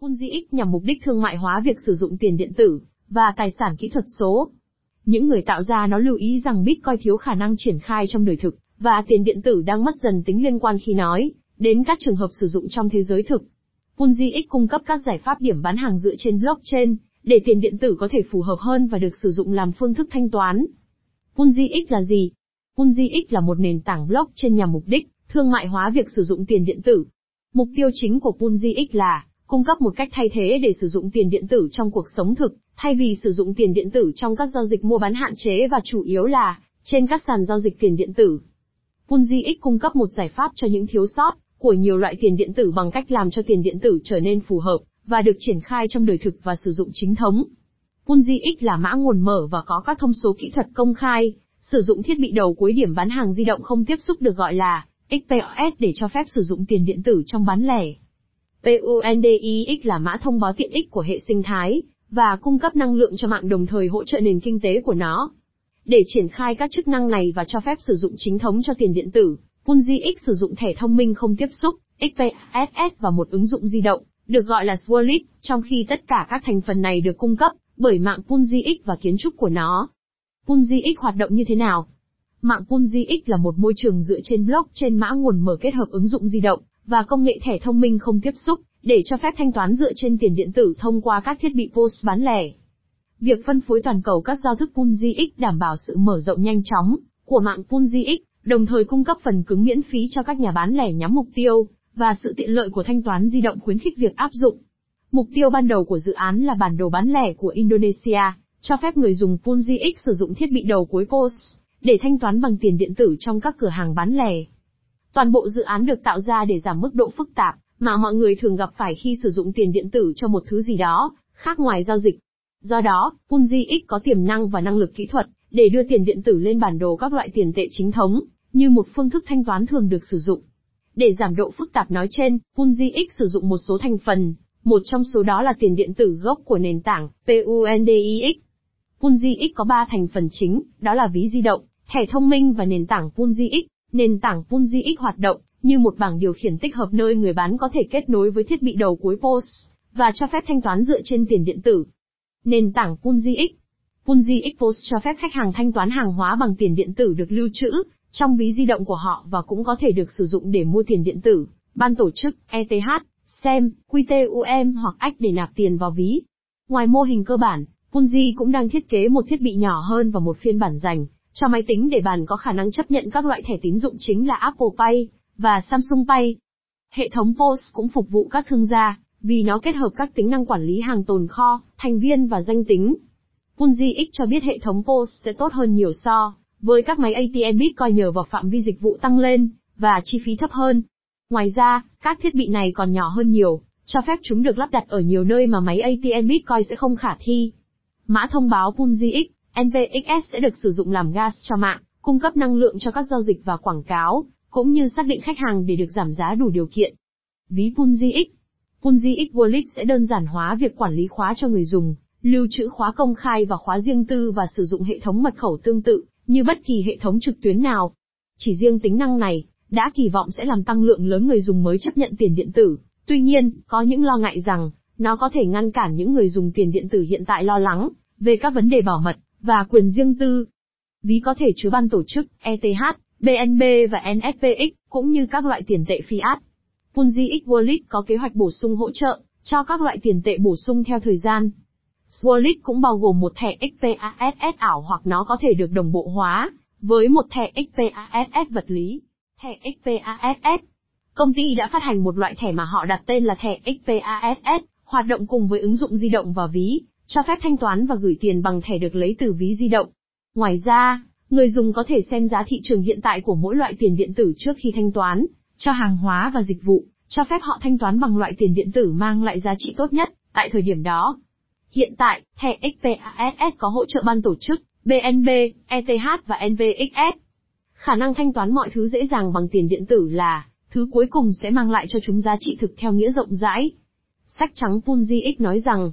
Unzix nhằm mục đích thương mại hóa việc sử dụng tiền điện tử và tài sản kỹ thuật số. Những người tạo ra nó lưu ý rằng Bitcoin thiếu khả năng triển khai trong đời thực, và tiền điện tử đang mất dần tính liên quan khi nói đến các trường hợp sử dụng trong thế giới thực. Unzix cung cấp các giải pháp điểm bán hàng dựa trên blockchain, để tiền điện tử có thể phù hợp hơn và được sử dụng làm phương thức thanh toán. Unzix là gì? Unzix là một nền tảng blockchain nhằm mục đích thương mại hóa việc sử dụng tiền điện tử. Mục tiêu chính của Unzix là cung cấp một cách thay thế để sử dụng tiền điện tử trong cuộc sống thực, thay vì sử dụng tiền điện tử trong các giao dịch mua bán hạn chế và chủ yếu là trên các sàn giao dịch tiền điện tử. Punji X cung cấp một giải pháp cho những thiếu sót của nhiều loại tiền điện tử bằng cách làm cho tiền điện tử trở nên phù hợp và được triển khai trong đời thực và sử dụng chính thống. Punji X là mã nguồn mở và có các thông số kỹ thuật công khai, sử dụng thiết bị đầu cuối điểm bán hàng di động không tiếp xúc được gọi là XPOS để cho phép sử dụng tiền điện tử trong bán lẻ. PUNDIX là mã thông báo tiện ích của hệ sinh thái, và cung cấp năng lượng cho mạng đồng thời hỗ trợ nền kinh tế của nó. Để triển khai các chức năng này và cho phép sử dụng chính thống cho tiền điện tử, PUNDIX X sử dụng thẻ thông minh không tiếp xúc, XPSS và một ứng dụng di động, được gọi là Swirlit, trong khi tất cả các thành phần này được cung cấp bởi mạng Punji X và kiến trúc của nó. Punji X hoạt động như thế nào? Mạng Punji X là một môi trường dựa trên blockchain mã nguồn mở kết hợp ứng dụng di động và công nghệ thẻ thông minh không tiếp xúc, để cho phép thanh toán dựa trên tiền điện tử thông qua các thiết bị POS bán lẻ. Việc phân phối toàn cầu các giao thức Punji đảm bảo sự mở rộng nhanh chóng của mạng Punji đồng thời cung cấp phần cứng miễn phí cho các nhà bán lẻ nhắm mục tiêu, và sự tiện lợi của thanh toán di động khuyến khích việc áp dụng. Mục tiêu ban đầu của dự án là bản đồ bán lẻ của Indonesia, cho phép người dùng Punji sử dụng thiết bị đầu cuối POS để thanh toán bằng tiền điện tử trong các cửa hàng bán lẻ. Toàn bộ dự án được tạo ra để giảm mức độ phức tạp mà mọi người thường gặp phải khi sử dụng tiền điện tử cho một thứ gì đó khác ngoài giao dịch. Do đó, Punji X có tiềm năng và năng lực kỹ thuật để đưa tiền điện tử lên bản đồ các loại tiền tệ chính thống, như một phương thức thanh toán thường được sử dụng. Để giảm độ phức tạp nói trên, Punji X sử dụng một số thành phần, một trong số đó là tiền điện tử gốc của nền tảng PUNDIX. Punji X có 3 thành phần chính, đó là ví di động, thẻ thông minh và nền tảng Punji X. Nền tảng Punji X hoạt động như một bảng điều khiển tích hợp nơi người bán có thể kết nối với thiết bị đầu cuối POS và cho phép thanh toán dựa trên tiền điện tử. Nền tảng Punji X Punji X POS cho phép khách hàng thanh toán hàng hóa bằng tiền điện tử được lưu trữ trong ví di động của họ và cũng có thể được sử dụng để mua tiền điện tử, ban tổ chức, ETH, SEM, QTUM hoặc ACH để nạp tiền vào ví. Ngoài mô hình cơ bản, Punji cũng đang thiết kế một thiết bị nhỏ hơn và một phiên bản dành cho máy tính để bàn có khả năng chấp nhận các loại thẻ tín dụng chính là Apple Pay và Samsung Pay. Hệ thống POS cũng phục vụ các thương gia, vì nó kết hợp các tính năng quản lý hàng tồn kho, thành viên và danh tính. Punji X cho biết hệ thống POS sẽ tốt hơn nhiều so với các máy ATM Bitcoin nhờ vào phạm vi dịch vụ tăng lên và chi phí thấp hơn. Ngoài ra, các thiết bị này còn nhỏ hơn nhiều, cho phép chúng được lắp đặt ở nhiều nơi mà máy ATM Bitcoin sẽ không khả thi. Mã thông báo Punji X Nvxs sẽ được sử dụng làm gas cho mạng, cung cấp năng lượng cho các giao dịch và quảng cáo, cũng như xác định khách hàng để được giảm giá đủ điều kiện. Ví Punji X Punji X Wallet sẽ đơn giản hóa việc quản lý khóa cho người dùng, lưu trữ khóa công khai và khóa riêng tư và sử dụng hệ thống mật khẩu tương tự như bất kỳ hệ thống trực tuyến nào. Chỉ riêng tính năng này đã kỳ vọng sẽ làm tăng lượng lớn người dùng mới chấp nhận tiền điện tử. Tuy nhiên, có những lo ngại rằng nó có thể ngăn cản những người dùng tiền điện tử hiện tại lo lắng về các vấn đề bảo mật và quyền riêng tư. Ví có thể chứa ban tổ chức, ETH, BNB và NSPX, cũng như các loại tiền tệ fiat. Punji X Wallet có kế hoạch bổ sung hỗ trợ cho các loại tiền tệ bổ sung theo thời gian. Wallet cũng bao gồm một thẻ XPASS ảo hoặc nó có thể được đồng bộ hóa với một thẻ XPASS vật lý. Thẻ XPASS Công ty đã phát hành một loại thẻ mà họ đặt tên là thẻ XPASS, hoạt động cùng với ứng dụng di động và ví, cho phép thanh toán và gửi tiền bằng thẻ được lấy từ ví di động. Ngoài ra, người dùng có thể xem giá thị trường hiện tại của mỗi loại tiền điện tử trước khi thanh toán, cho hàng hóa và dịch vụ, cho phép họ thanh toán bằng loại tiền điện tử mang lại giá trị tốt nhất, tại thời điểm đó. Hiện tại, thẻ XPASS có hỗ trợ ban tổ chức, BNB, ETH và NVXS. Khả năng thanh toán mọi thứ dễ dàng bằng tiền điện tử là, thứ cuối cùng sẽ mang lại cho chúng giá trị thực theo nghĩa rộng rãi. Sách trắng Punji X nói rằng,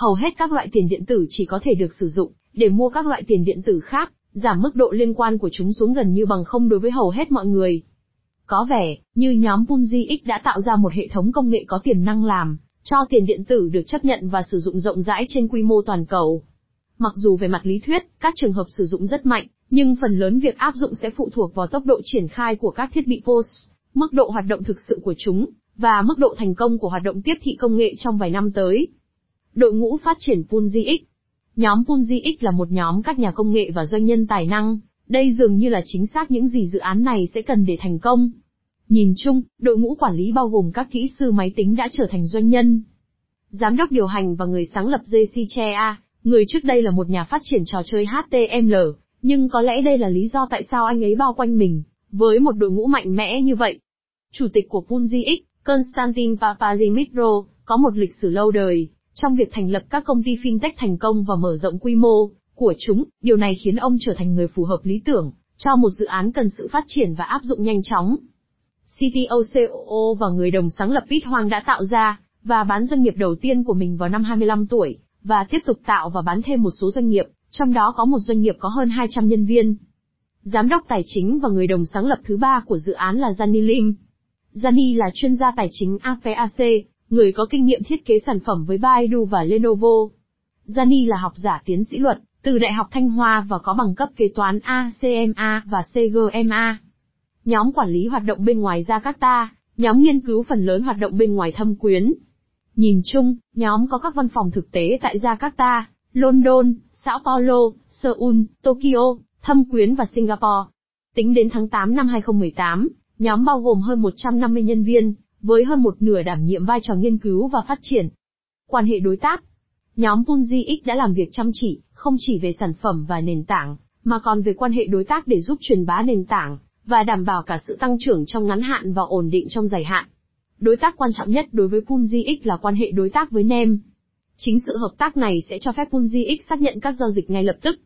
hầu hết các loại tiền điện tử chỉ có thể được sử dụng để mua các loại tiền điện tử khác, giảm mức độ liên quan của chúng xuống gần như bằng không đối với hầu hết mọi người. Có vẻ như nhóm Punji X đã tạo ra một hệ thống công nghệ có tiềm năng làm cho tiền điện tử được chấp nhận và sử dụng rộng rãi trên quy mô toàn cầu. Mặc dù về mặt lý thuyết, các trường hợp sử dụng rất mạnh, nhưng phần lớn việc áp dụng sẽ phụ thuộc vào tốc độ triển khai của các thiết bị POS, mức độ hoạt động thực sự của chúng, và mức độ thành công của hoạt động tiếp thị công nghệ trong vài năm tới. Đội ngũ phát triển PunjiX. Nhóm PunjiX là một nhóm các nhà công nghệ và doanh nhân tài năng, đây dường như là chính xác những gì dự án này sẽ cần để thành công. Nhìn chung, đội ngũ quản lý bao gồm các kỹ sư máy tính đã trở thành doanh nhân. Giám đốc điều hành và người sáng lập JC Chea, người trước đây là một nhà phát triển trò chơi HTML, nhưng có lẽ đây là lý do tại sao anh ấy bao quanh mình, với một đội ngũ mạnh mẽ như vậy. Chủ tịch của PunjiX, Konstantin Papazimitro, có một lịch sử lâu đời, trong việc thành lập các công ty fintech thành công và mở rộng quy mô của chúng, điều này khiến ông trở thành người phù hợp lý tưởng cho một dự án cần sự phát triển và áp dụng nhanh chóng. CTO COO và người đồng sáng lập Pete Hoang đã tạo ra và bán doanh nghiệp đầu tiên của mình vào năm 25 tuổi và tiếp tục tạo và bán thêm một số doanh nghiệp, trong đó có một doanh nghiệp có hơn 200 nhân viên. Giám đốc tài chính và người đồng sáng lập thứ ba của dự án là Gianni Lim. Gianni là chuyên gia tài chính APAC, người có kinh nghiệm thiết kế sản phẩm với Baidu và Lenovo. Gianni là học giả tiến sĩ luật, từ Đại học Thanh Hoa và có bằng cấp kế toán ACMA và CGMA. Nhóm quản lý hoạt động bên ngoài Jakarta, nhóm nghiên cứu phần lớn hoạt động bên ngoài thâm quyến. Nhìn chung, nhóm có các văn phòng thực tế tại Jakarta, London, Sao Paulo, Seoul, Tokyo, thâm quyến và Singapore. Tính đến tháng 8 năm 2018, nhóm bao gồm hơn 150 nhân viên, với hơn một nửa đảm nhiệm vai trò nghiên cứu và phát triển. Quan hệ đối tác Nhóm PoolGX đã làm việc chăm chỉ, không chỉ về sản phẩm và nền tảng, mà còn về quan hệ đối tác để giúp truyền bá nền tảng, và đảm bảo cả sự tăng trưởng trong ngắn hạn và ổn định trong dài hạn. Đối tác quan trọng nhất đối với PoolGX là quan hệ đối tác với NEM. Chính sự hợp tác này sẽ cho phép PoolGX xác nhận các giao dịch ngay lập tức.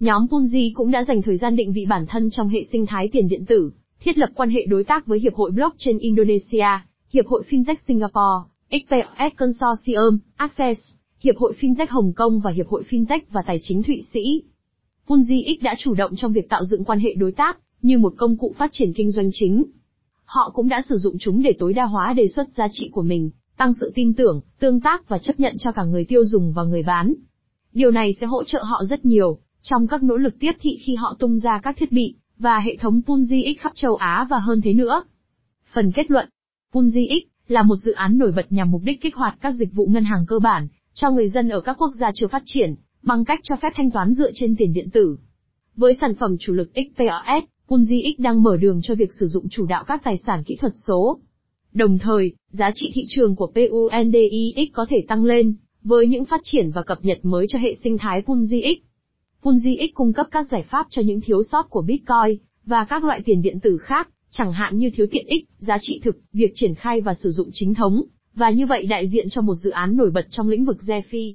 Nhóm Punji cũng đã dành thời gian định vị bản thân trong hệ sinh thái tiền điện tử, thiết lập quan hệ đối tác với Hiệp hội Blockchain Indonesia, Hiệp hội FinTech Singapore, XPS Consortium, Access, Hiệp hội FinTech Hồng Kông và Hiệp hội FinTech và Tài chính Thụy Sĩ. PoolGX đã chủ động trong việc tạo dựng quan hệ đối tác, như một công cụ phát triển kinh doanh chính. Họ cũng đã sử dụng chúng để tối đa hóa đề xuất giá trị của mình, tăng sự tin tưởng, tương tác và chấp nhận cho cả người tiêu dùng và người bán. Điều này sẽ hỗ trợ họ rất nhiều, trong các nỗ lực tiếp thị khi họ tung ra các thiết bị, và hệ thống PoolGX khắp châu Á và hơn thế nữa. Phần kết luận PunjiX là một dự án nổi bật nhằm mục đích kích hoạt các dịch vụ ngân hàng cơ bản cho người dân ở các quốc gia chưa phát triển, bằng cách cho phép thanh toán dựa trên tiền điện tử. Với sản phẩm chủ lực XPOS, PunjiX đang mở đường cho việc sử dụng chủ đạo các tài sản kỹ thuật số. Đồng thời, giá trị thị trường của PUNDIX có thể tăng lên, với những phát triển và cập nhật mới cho hệ sinh thái PunjiX. PunjiX cung cấp các giải pháp cho những thiếu sót của Bitcoin, và các loại tiền điện tử khác, chẳng hạn như thiếu tiện ích, giá trị thực, việc triển khai và sử dụng chính thống, và như vậy đại diện cho một dự án nổi bật trong lĩnh vực DeFi.